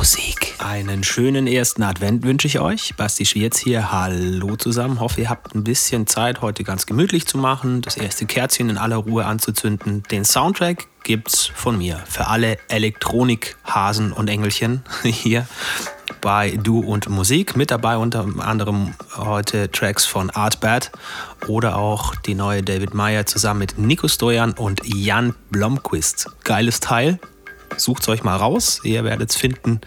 Musik. Einen schönen ersten Advent wünsche ich euch. Basti Schwierz hier. Hallo zusammen. Hoffe, ihr habt ein bisschen Zeit, heute ganz gemütlich zu machen, das erste Kerzchen in aller Ruhe anzuzünden. Den Soundtrack gibt's von mir für alle Elektronikhasen und Engelchen hier bei Du und Musik. Mit dabei unter anderem heute Tracks von Art Bad oder auch die neue David Meyer zusammen mit Nico Stojan und Jan Blomquist. Geiles Teil. Sucht es euch mal raus. Ihr werdet es finden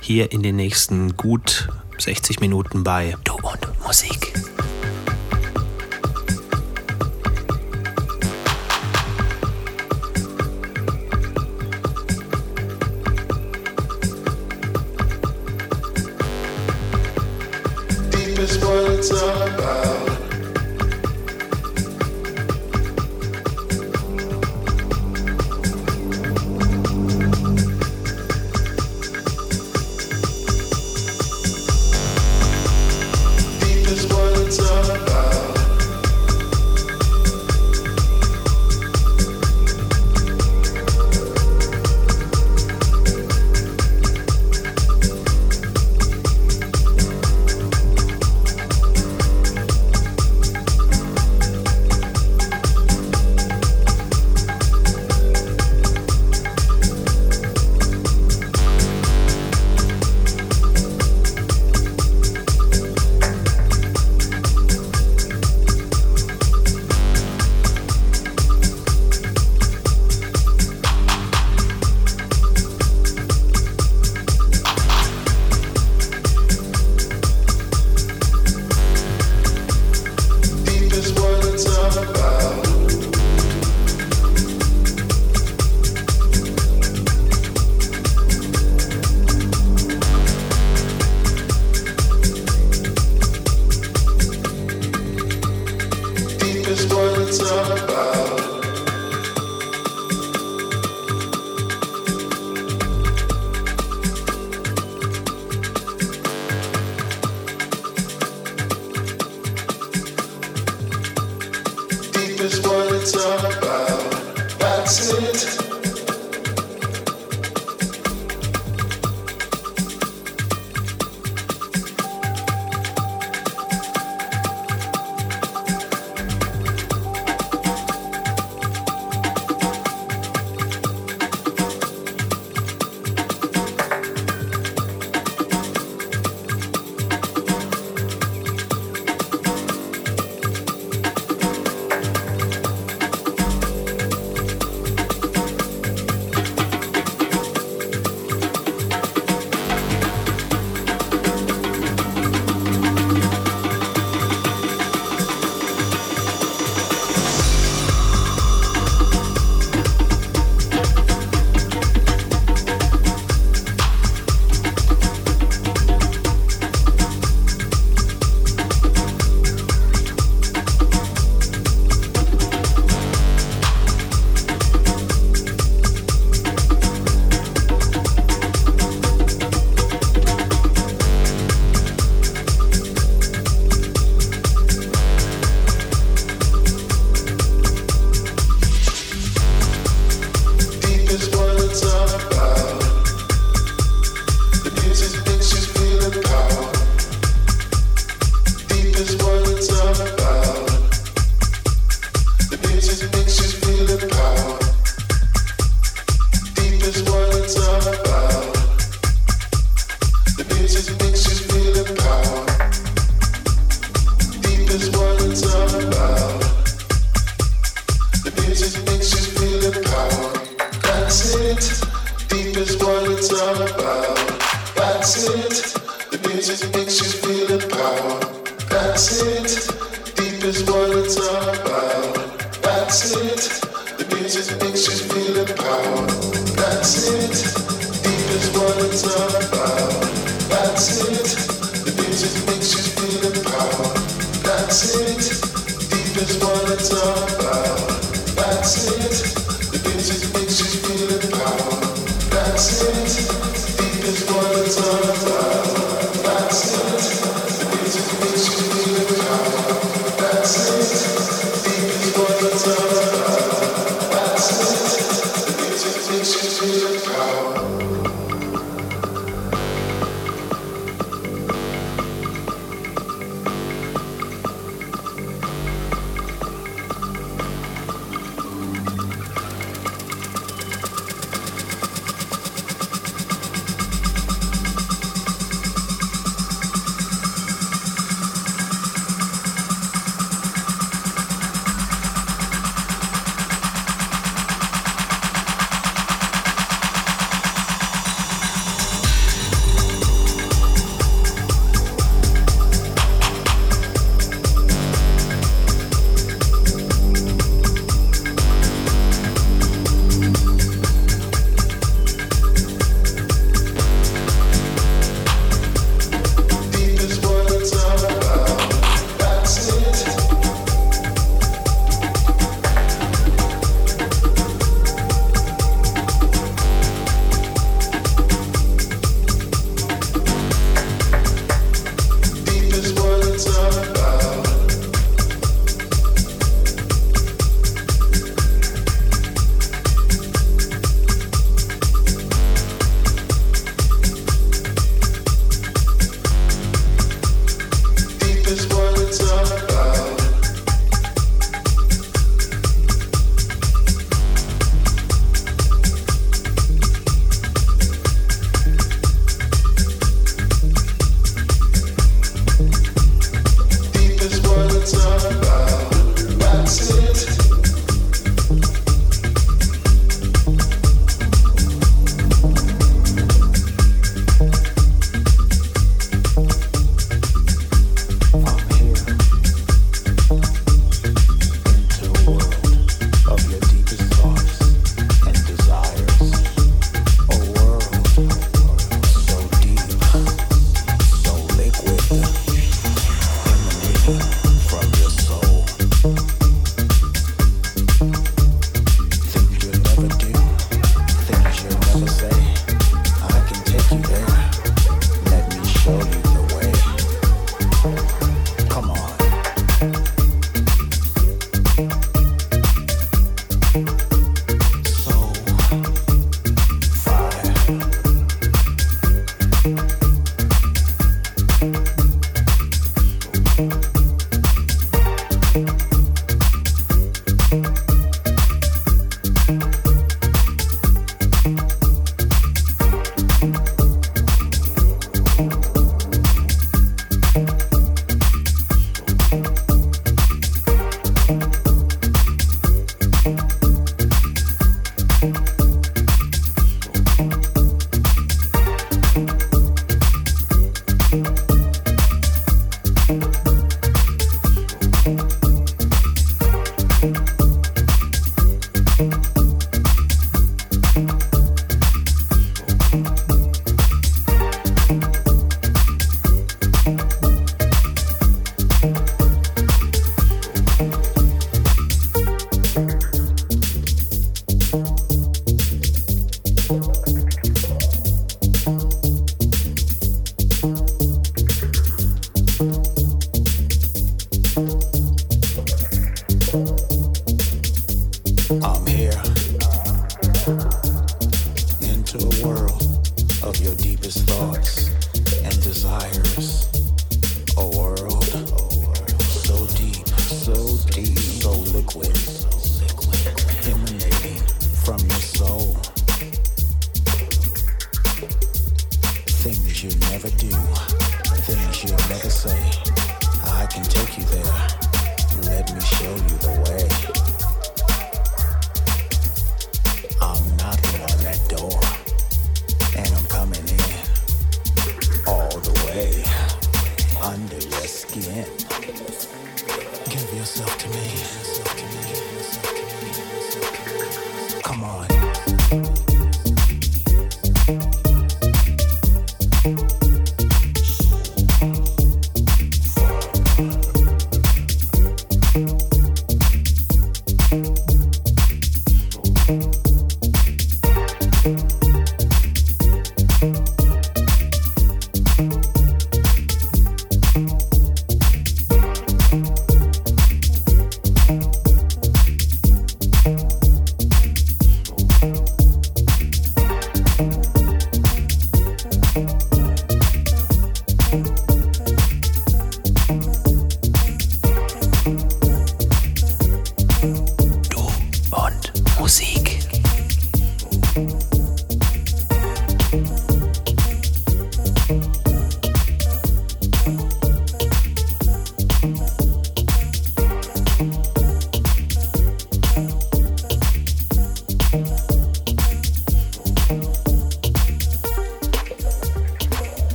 hier in den nächsten gut 60 Minuten bei Du und Musik. all about.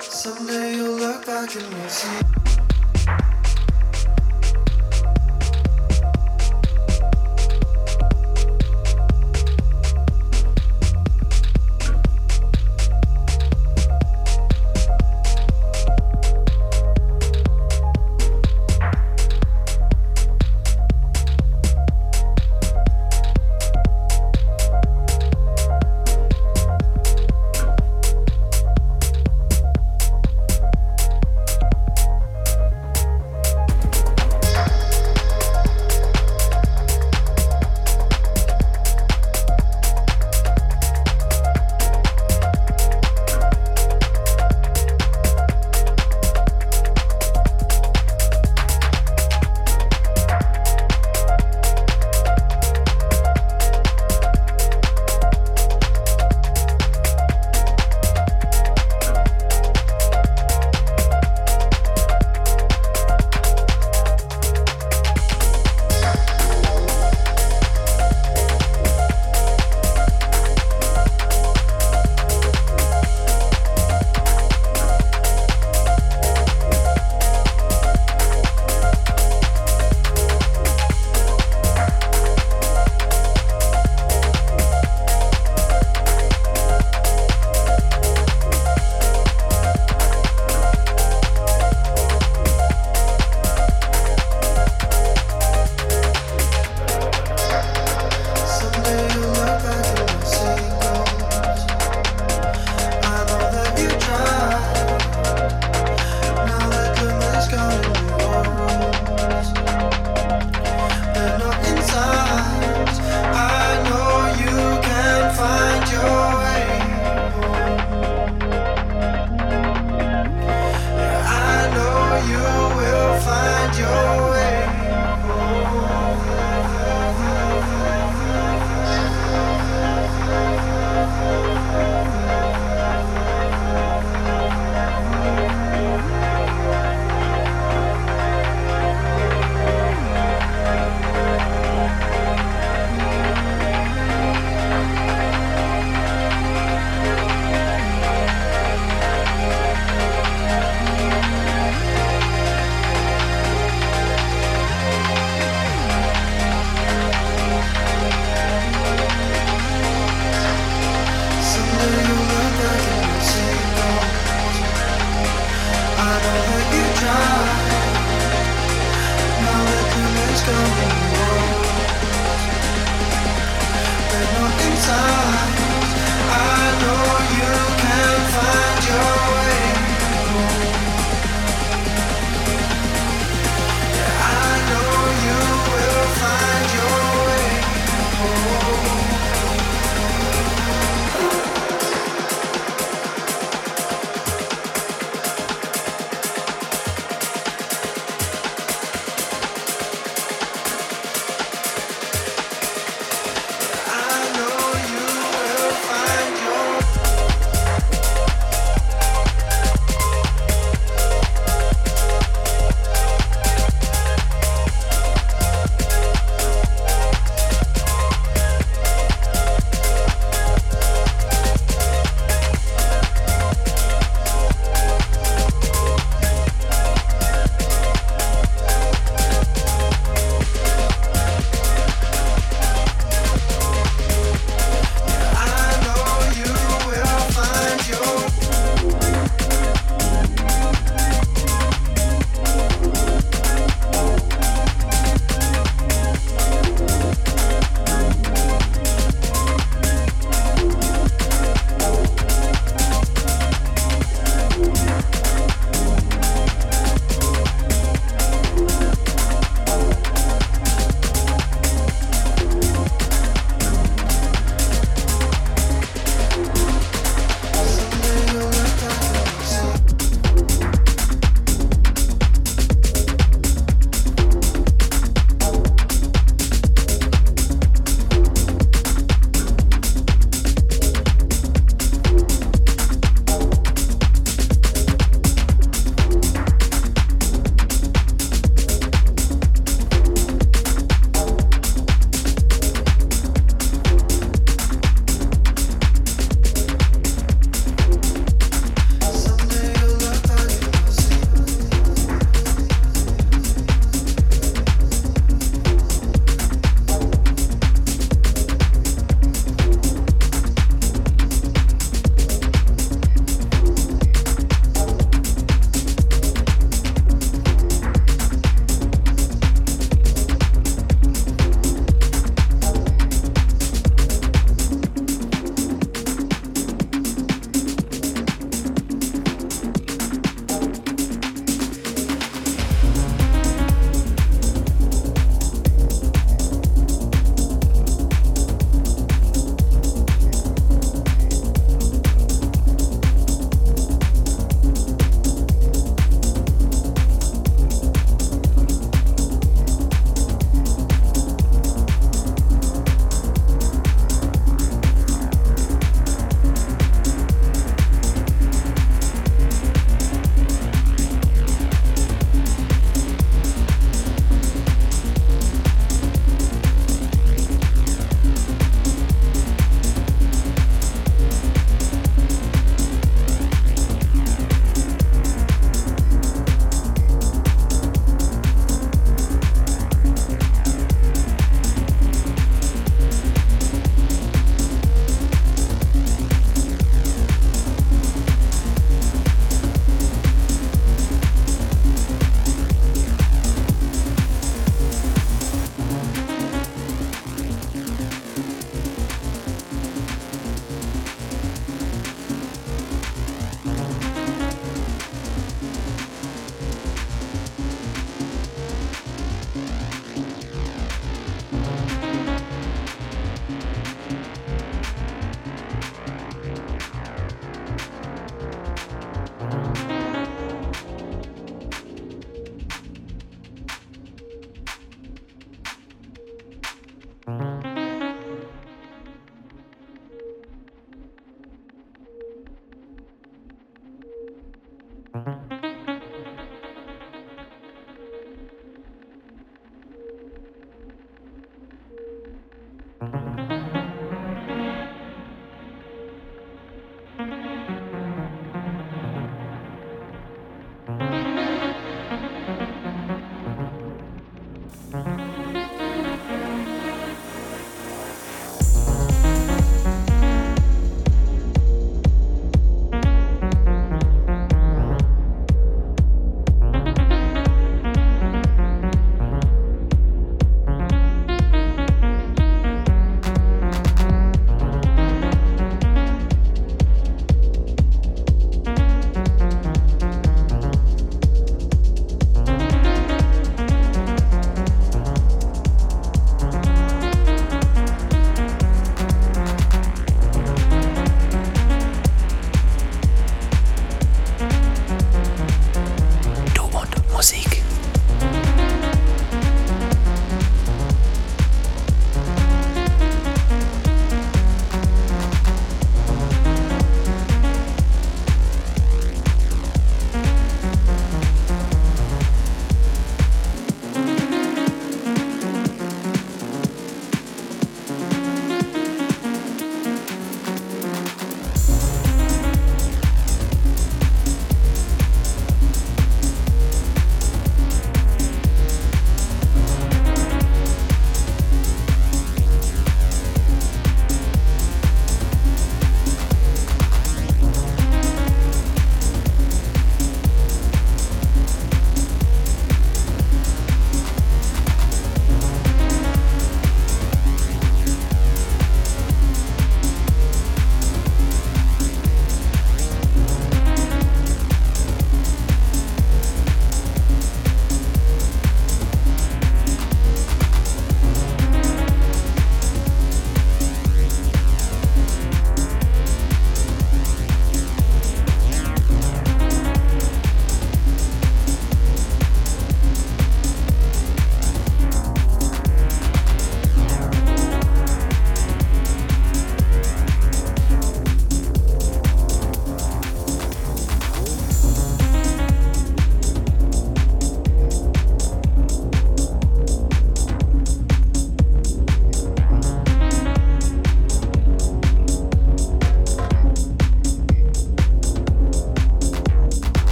Someday you'll look back and you'll see.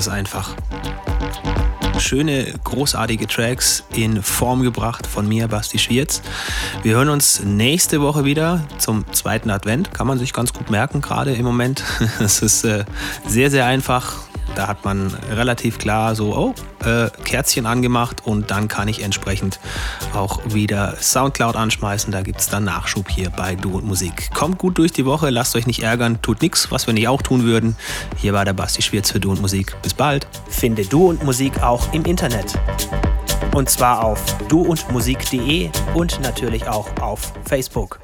Das einfach. Schöne, großartige Tracks in Form gebracht von mir, Basti Schwierz. Wir hören uns nächste Woche wieder zum zweiten Advent. Kann man sich ganz gut merken, gerade im Moment. Es ist äh, sehr, sehr einfach. Da hat man relativ klar so, oh, äh, Kerzchen angemacht und dann kann ich entsprechend auch wieder Soundcloud anschmeißen. Da gibt es dann Nachschub hier bei Du und Musik. Kommt gut durch die Woche, lasst euch nicht ärgern, tut nichts, was wir nicht auch tun würden. Hier war der Basti Schwierz für Du und Musik. Bis bald. Finde Du und Musik auch im Internet. Und zwar auf duundmusik.de und natürlich auch auf Facebook.